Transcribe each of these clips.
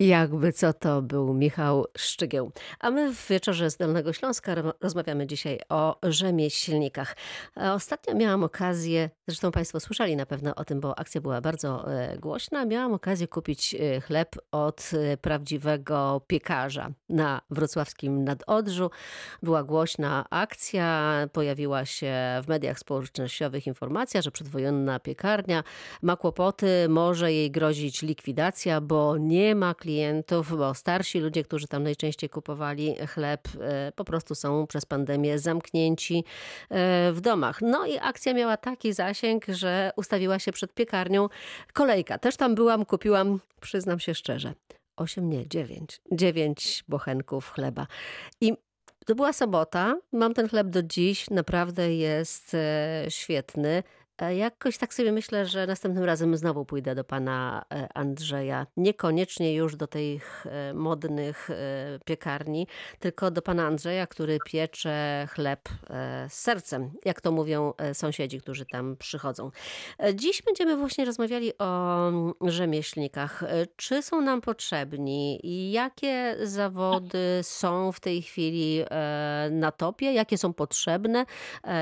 Jakby co to był Michał Szczygieł. A my w wieczorze z Dolnego Śląska ro- rozmawiamy dzisiaj o rzemieślnikach. E, Ostatnio miałam okazję, zresztą Państwo słyszeli na pewno o tym, bo akcja była bardzo e, głośna. Miałam okazję kupić e, chleb od prawdziwego piekarza na wrocławskim Nadodrzu. Była głośna akcja, pojawiła się w mediach społecznościowych informacja, że przedwojonna piekarnia ma kłopoty, może jej grozić likwidacja, bo nie ma klientów, bo starsi ludzie, którzy tam najczęściej kupowali chleb, e, po prostu są przez pandemię zamknięci e, w domach. No i akcja miała taki zasięg, że ustawiła się przed piekarnią kolejka. Też tam byłam, kupiłam, przyznam się szczerze, 8, nie, 9, 9 bochenków chleba. I to była sobota, mam ten chleb do dziś, naprawdę jest e, świetny. E, Jakoś tak sobie myślę, że następnym razem znowu pójdę do pana e, Andrzeja. Niekoniecznie już do tych e, modnych piekarni, tylko do pana Andrzeja, który piecze chleb z sercem, jak to mówią sąsiedzi, którzy tam przychodzą. Dziś będziemy właśnie rozmawiali o mm, rzemieślnikach. Czy są nam potrzebni jakie zawody są w tej chwili na topie, jakie są potrzebne,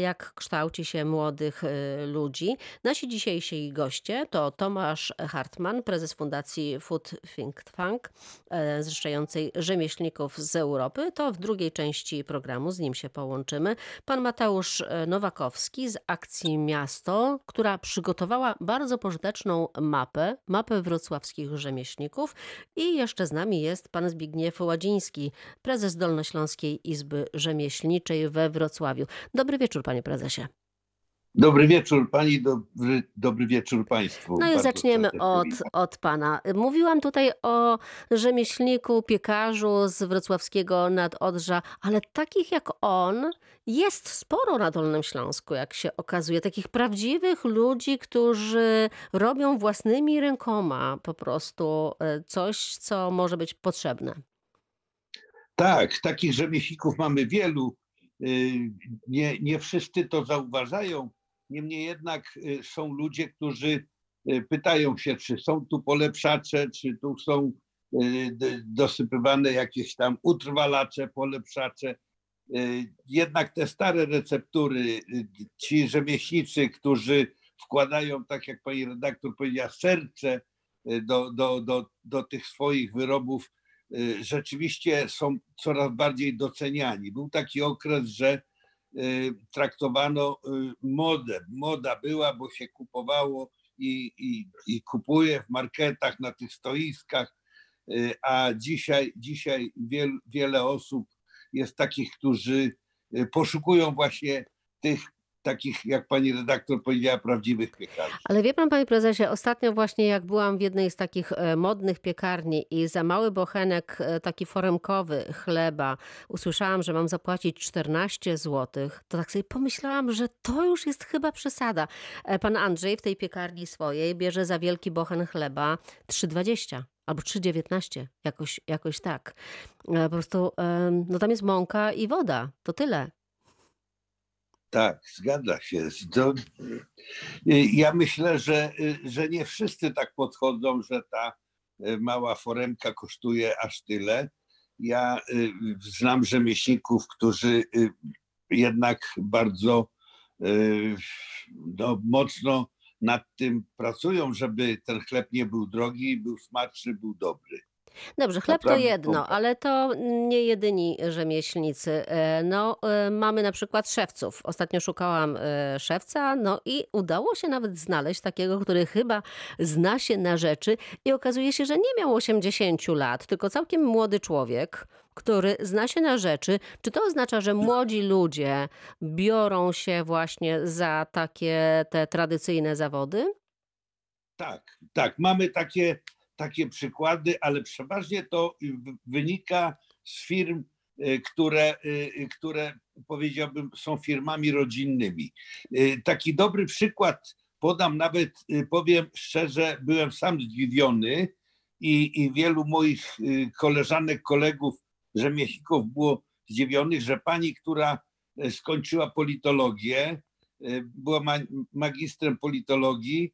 jak kształci się młodych e, ludzi. Nasi dzisiejsi goście to Tomasz Hartman, prezes Fundacji Food Think Tank, e, zrzeszającej rzemieślników z Europy. To w drugiej części programu, z nim się połączymy. Pan Mateusz e, Nowakowski z akcji Miasto, która przygotowała bardzo pożyteczną mapę, mapę wrocławskich rzemieślników. I jeszcze z nami jest pan Zbigniew Ładziński, prezes Dolnośląskiej Izby Rzemieślniczej we Wrocławiu. Dobry wieczór, panie prezesie. Dobry wieczór pani, dobry, dobry wieczór państwu. No i zaczniemy od, od pana. Mówiłam tutaj o rzemieślniku, piekarzu z wrocławskiego Nadodrza, ale takich jak on jest sporo na Dolnym Śląsku, jak się okazuje. Takich prawdziwych ludzi, którzy robią własnymi rękoma po prostu e, coś, co może być potrzebne. Tak, takich rzemieślników mamy wielu. Y, Nie, nie wszyscy to zauważają. Niemniej jednak y, są ludzie, którzy y, pytają się, czy są tu polepszacze, czy tu są y, dosypywane jakieś tam utrwalacze, polepszacze. Jednak te stare receptury, ci rzemieślnicy, którzy wkładają, tak jak pani redaktor powiedziała, serce do, do, do, do tych swoich wyrobów, rzeczywiście są coraz bardziej doceniani. Był taki okres, że traktowano y, modę. Moda była, bo się kupowało i, i, i kupuje w marketach, na tych stoiskach, y, a dzisiaj, dzisiaj wiel, wiele osób jest takich, którzy y, poszukują właśnie tych takich, jak pani redaktor powiedziała, prawdziwych piekarzy. Ale wie pan, panie prezesie, ostatnio właśnie jak byłam w jednej z takich e, modnych piekarni i za mały bochenek, e, taki foremkowy chleba, usłyszałam, że mam zapłacić 14 zł, to tak sobie pomyślałam, że to już jest chyba przesada. E, Pan Andrzej w tej piekarni swojej bierze za wielki bochen chleba 3,20 albo 3,19, jakoś, jakoś tak. Po prostu, no tam jest mąka i woda, to tyle. Tak, zgadza się. To, y, ja myślę, że, y, że nie wszyscy tak podchodzą, że ta y, mała foremka kosztuje aż tyle. Ja znam rzemieślników, którzy jednak bardzo no, mocno nad tym pracują, żeby ten chleb nie był drogi, był smaczny, był dobry. Dobrze, chleb to jedno, ale to nie jedyni rzemieślnicy. E, No, e, mamy na przykład szewców. Ostatnio szukałam e, szewca, no i udało się nawet znaleźć takiego, który chyba zna się na rzeczy i okazuje się, że nie miał 80 lat, tylko całkiem młody człowiek, który zna się na rzeczy. Czy to oznacza, że młodzi ludzie biorą się właśnie za takie te tradycyjne zawody? Tak, tak, mamy takie, takie przykłady, ale przeważnie to wynika z firm, y, które, y, które powiedziałbym są firmami rodzinnymi. Taki dobry przykład podam, nawet powiem szczerze, byłem sam zdziwiony i, i wielu moich koleżanek, kolegów, rzemieślników było zdziwionych, że pani, która skończyła politologię, była ma- magistrem politologii,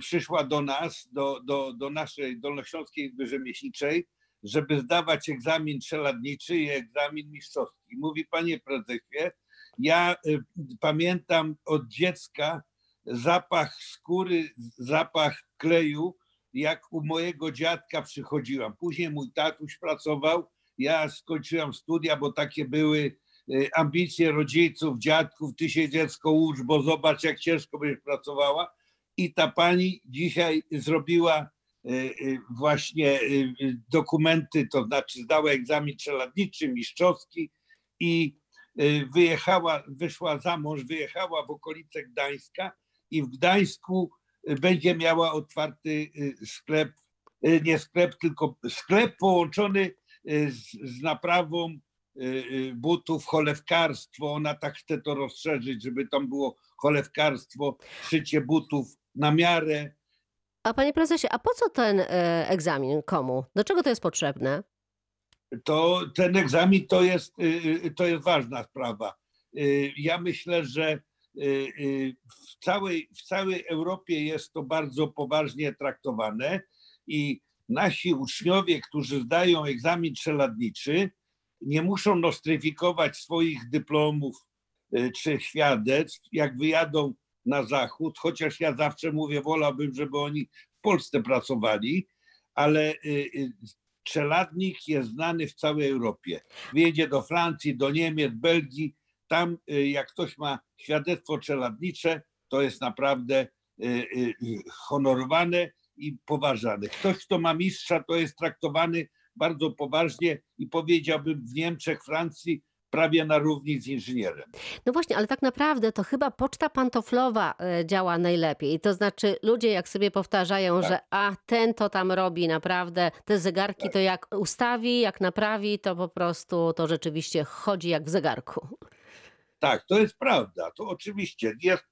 przyszła do nas, do, do, do naszej Dolnośląskiej Izby Rzemieślniczej, żeby zdawać egzamin czeladniczy i egzamin mistrzowski. Mówi, panie prezesie, ja y, pamiętam od dziecka zapach skóry, zapach kleju, jak u mojego dziadka przychodziłam. Później mój tatuś pracował, ja skończyłam studia, bo takie były y, ambicje rodziców, dziadków, ty się dziecko ucz, bo zobacz jak ciężko będziesz pracowała. I ta pani dzisiaj zrobiła y, y, właśnie y, dokumenty, to znaczy zdała egzamin czeladniczy, mistrzowski i wyjechała, wyszła za mąż, wyjechała w okolice Gdańska i w Gdańsku będzie miała otwarty sklep, nie sklep, tylko sklep połączony z, z naprawą butów, cholewkarstwo. Ona tak chce to rozszerzyć, żeby tam było cholewkarstwo, szycie butów na miarę. A panie prezesie, a po co ten e, egzamin komu? Do czego to jest potrzebne? To ten egzamin to jest, y, y, to jest ważna sprawa. Y, Ja myślę, że w całej, w całej Europie jest to bardzo poważnie traktowane i nasi uczniowie, którzy zdają egzamin czeladniczy, nie muszą nostryfikować swoich dyplomów czy świadectw, jak wyjadą na zachód, chociaż ja zawsze mówię, wolałbym, żeby oni w Polsce pracowali, ale y, y, czeladnik jest znany w całej Europie. Wjedzie do Francji, do Niemiec, Belgii, tam y, jak ktoś ma świadectwo czeladnicze, to jest naprawdę honorowane i poważane. Ktoś, kto ma mistrza, to jest traktowany bardzo poważnie i powiedziałbym w Niemczech, Francji prawie na równi z inżynierem. No właśnie, ale tak naprawdę to chyba poczta pantoflowa e, działa najlepiej. To znaczy ludzie jak sobie powtarzają, Tak. że a ten to tam robi naprawdę, te zegarki Tak. to jak ustawi, jak naprawi, to po prostu to rzeczywiście chodzi jak w zegarku. Tak, to jest prawda. To oczywiście jest,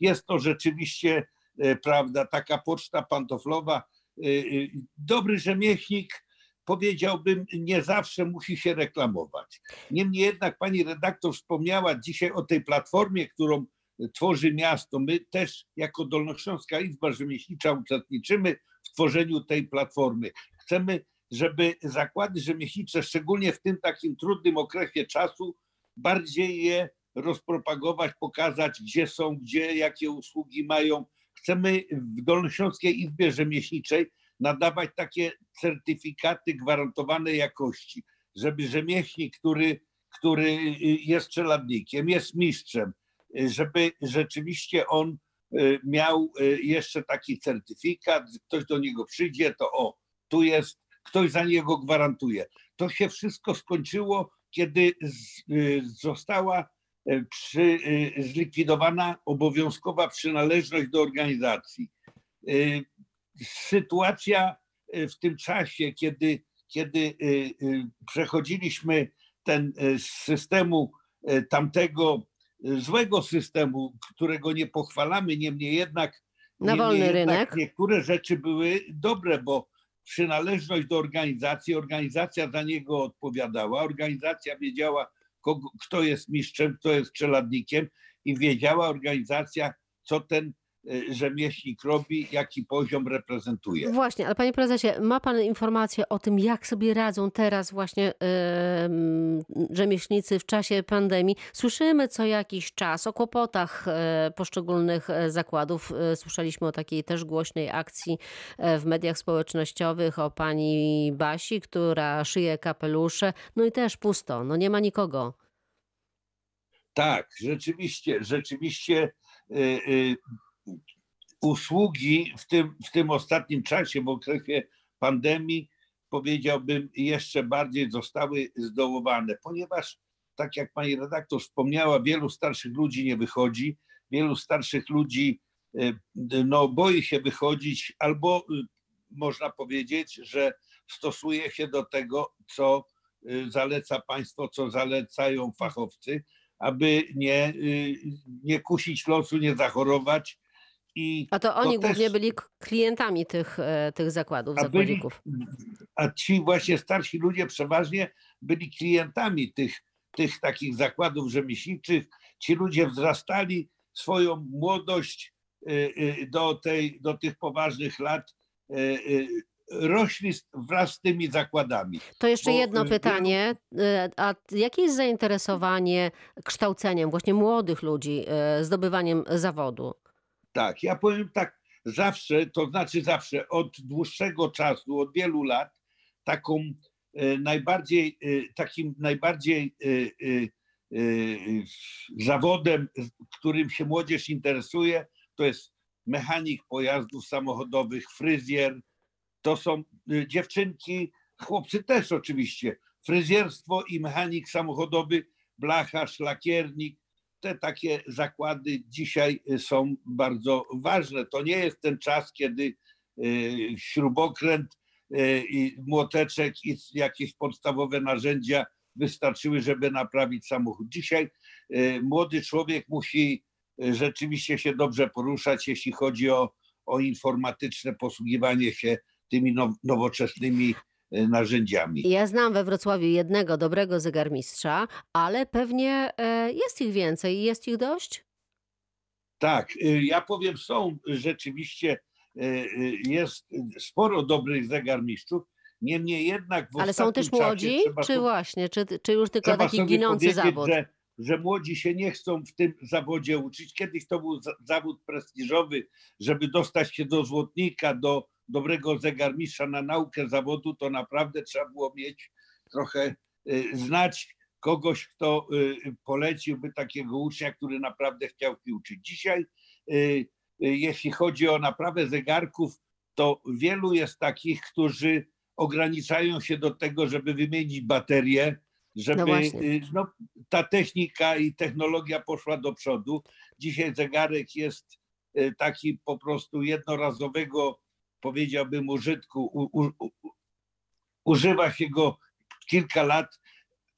jest to rzeczywiście e, prawda. Taka poczta pantoflowa. e, Dobry rzemieślnik, powiedziałbym, nie zawsze musi się reklamować. Niemniej jednak pani redaktor wspomniała dzisiaj o tej platformie, którą tworzy miasto. My też jako Dolnośląska Izba Rzemieślnicza uczestniczymy w tworzeniu tej platformy. Chcemy, żeby zakłady rzemieślnicze, szczególnie w tym takim trudnym okresie czasu, bardziej je rozpropagować, pokazać, gdzie są, gdzie, jakie usługi mają. Chcemy w Dolnośląskiej Izbie Rzemieślniczej nadawać takie certyfikaty gwarantowanej jakości, żeby rzemieślnik, który, który jest czeladnikiem, jest mistrzem, żeby rzeczywiście on y, miał y, jeszcze taki certyfikat, ktoś do niego przyjdzie, to o, tu jest, ktoś za niego gwarantuje. To się wszystko skończyło, kiedy z, y, została przy, zlikwidowana obowiązkowa przynależność do organizacji. Sytuacja y, w tym czasie, kiedy, kiedy y, y, przechodziliśmy ten z systemu tamtego złego systemu, którego nie pochwalamy, niemniej jednak, Na niemniej wolny jednak rynek. niektóre rzeczy były dobre, bo przynależność do organizacji, organizacja za niego odpowiadała, organizacja wiedziała, kogo, kto jest mistrzem, kto jest czeladnikiem i wiedziała organizacja, co ten rzemieślnik robi, jaki poziom reprezentuje. Właśnie, ale panie prezesie, ma pan informację o tym, jak sobie radzą teraz właśnie em, rzemieślnicy w czasie pandemii? Słyszymy co jakiś czas o kłopotach e, poszczególnych e, zakładów. Słyszeliśmy o takiej też głośnej akcji w mediach społecznościowych o pani Basi, która szyje kapelusze. No i też pusto, no nie ma nikogo. Tak, rzeczywiście, rzeczywiście y, y, usługi w tym, w tym ostatnim czasie, w okresie pandemii, powiedziałbym, jeszcze bardziej zostały zdołowane, ponieważ, tak jak pani redaktor wspomniała, wielu starszych ludzi nie wychodzi, wielu starszych ludzi y, no, boi się wychodzić, albo y, można powiedzieć, że stosuje się do tego, co y, zaleca państwo, co zalecają fachowcy, aby nie, nie kusić losu, nie zachorować. I A to oni też- głównie byli k- klientami tych, e, tych zakładów, a, byli, a ci właśnie starsi ludzie przeważnie byli klientami tych, tych takich zakładów rzemieślniczych. Ci ludzie wzrastali swoją młodość y, y, do, tej, do tych poważnych lat rośli wraz z tymi zakładami. To jeszcze Bo, jedno pytanie. A jakie jest zainteresowanie kształceniem właśnie młodych ludzi, zdobywaniem zawodu? Tak, ja powiem tak, zawsze, to znaczy zawsze, od dłuższego czasu, od wielu lat, taką e, najbardziej, e, takim najbardziej e, zawodem, którym się młodzież interesuje, to jest mechanik pojazdów samochodowych, fryzjer. To są dziewczynki, chłopcy też oczywiście. Fryzjerstwo i mechanik samochodowy, blacharz, lakiernik, te takie zakłady dzisiaj y, są bardzo ważne. To nie jest ten czas, kiedy y, śrubokręt y, i młoteczek i jakieś podstawowe narzędzia wystarczyły, żeby naprawić samochód. Dzisiaj młody człowiek musi rzeczywiście się dobrze poruszać, jeśli chodzi o, o informatyczne posługiwanie się tymi now, nowoczesnymi narzędziami. Ja znam we Wrocławiu jednego dobrego zegarmistrza, ale pewnie e, jest ich więcej. Jest ich dość? Tak, y, ja powiem, są rzeczywiście, y, y, jest sporo dobrych zegarmistrzów, niemniej jednak w Ale są też młodzi? Czy właśnie? Czy, czy już tylko taki ginący zawód? Że, że młodzi się nie chcą w tym zawodzie uczyć. Kiedyś to był za- zawód prestiżowy, żeby dostać się do złotnika, do dobrego zegarmistrza na naukę zawodu, to naprawdę trzeba było mieć trochę, y, znać kogoś, kto y, poleciłby takiego ucznia, który naprawdę chciał uczyć. Dzisiaj, y, jeśli chodzi o naprawę zegarków, to wielu jest takich, którzy ograniczają się do tego, żeby wymienić baterię, żeby y, no, ta technika i technologia poszła do przodu. Dzisiaj zegarek jest taki po prostu jednorazowego, powiedziałbym, użytku. U, u, u, używa się go kilka lat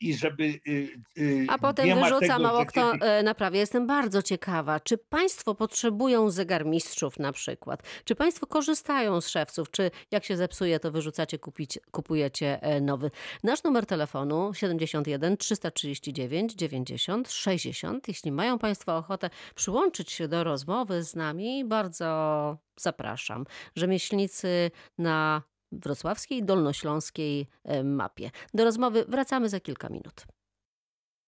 i żeby. y, y, A potem wyrzuca tego, mało kto kiedy- naprawia. Jestem bardzo ciekawa, czy państwo potrzebują zegarmistrzów na przykład? Czy państwo korzystają z szewców? Czy jak się zepsuje, to wyrzucacie, kupić, kupujecie e, nowy? Nasz numer telefonu 71 339 90 60. Jeśli mają państwo ochotę przyłączyć się do rozmowy z nami, bardzo zapraszam. Rzemieślnicy na wrocławskiej, dolnośląskiej e, mapie. Do rozmowy wracamy za kilka minut.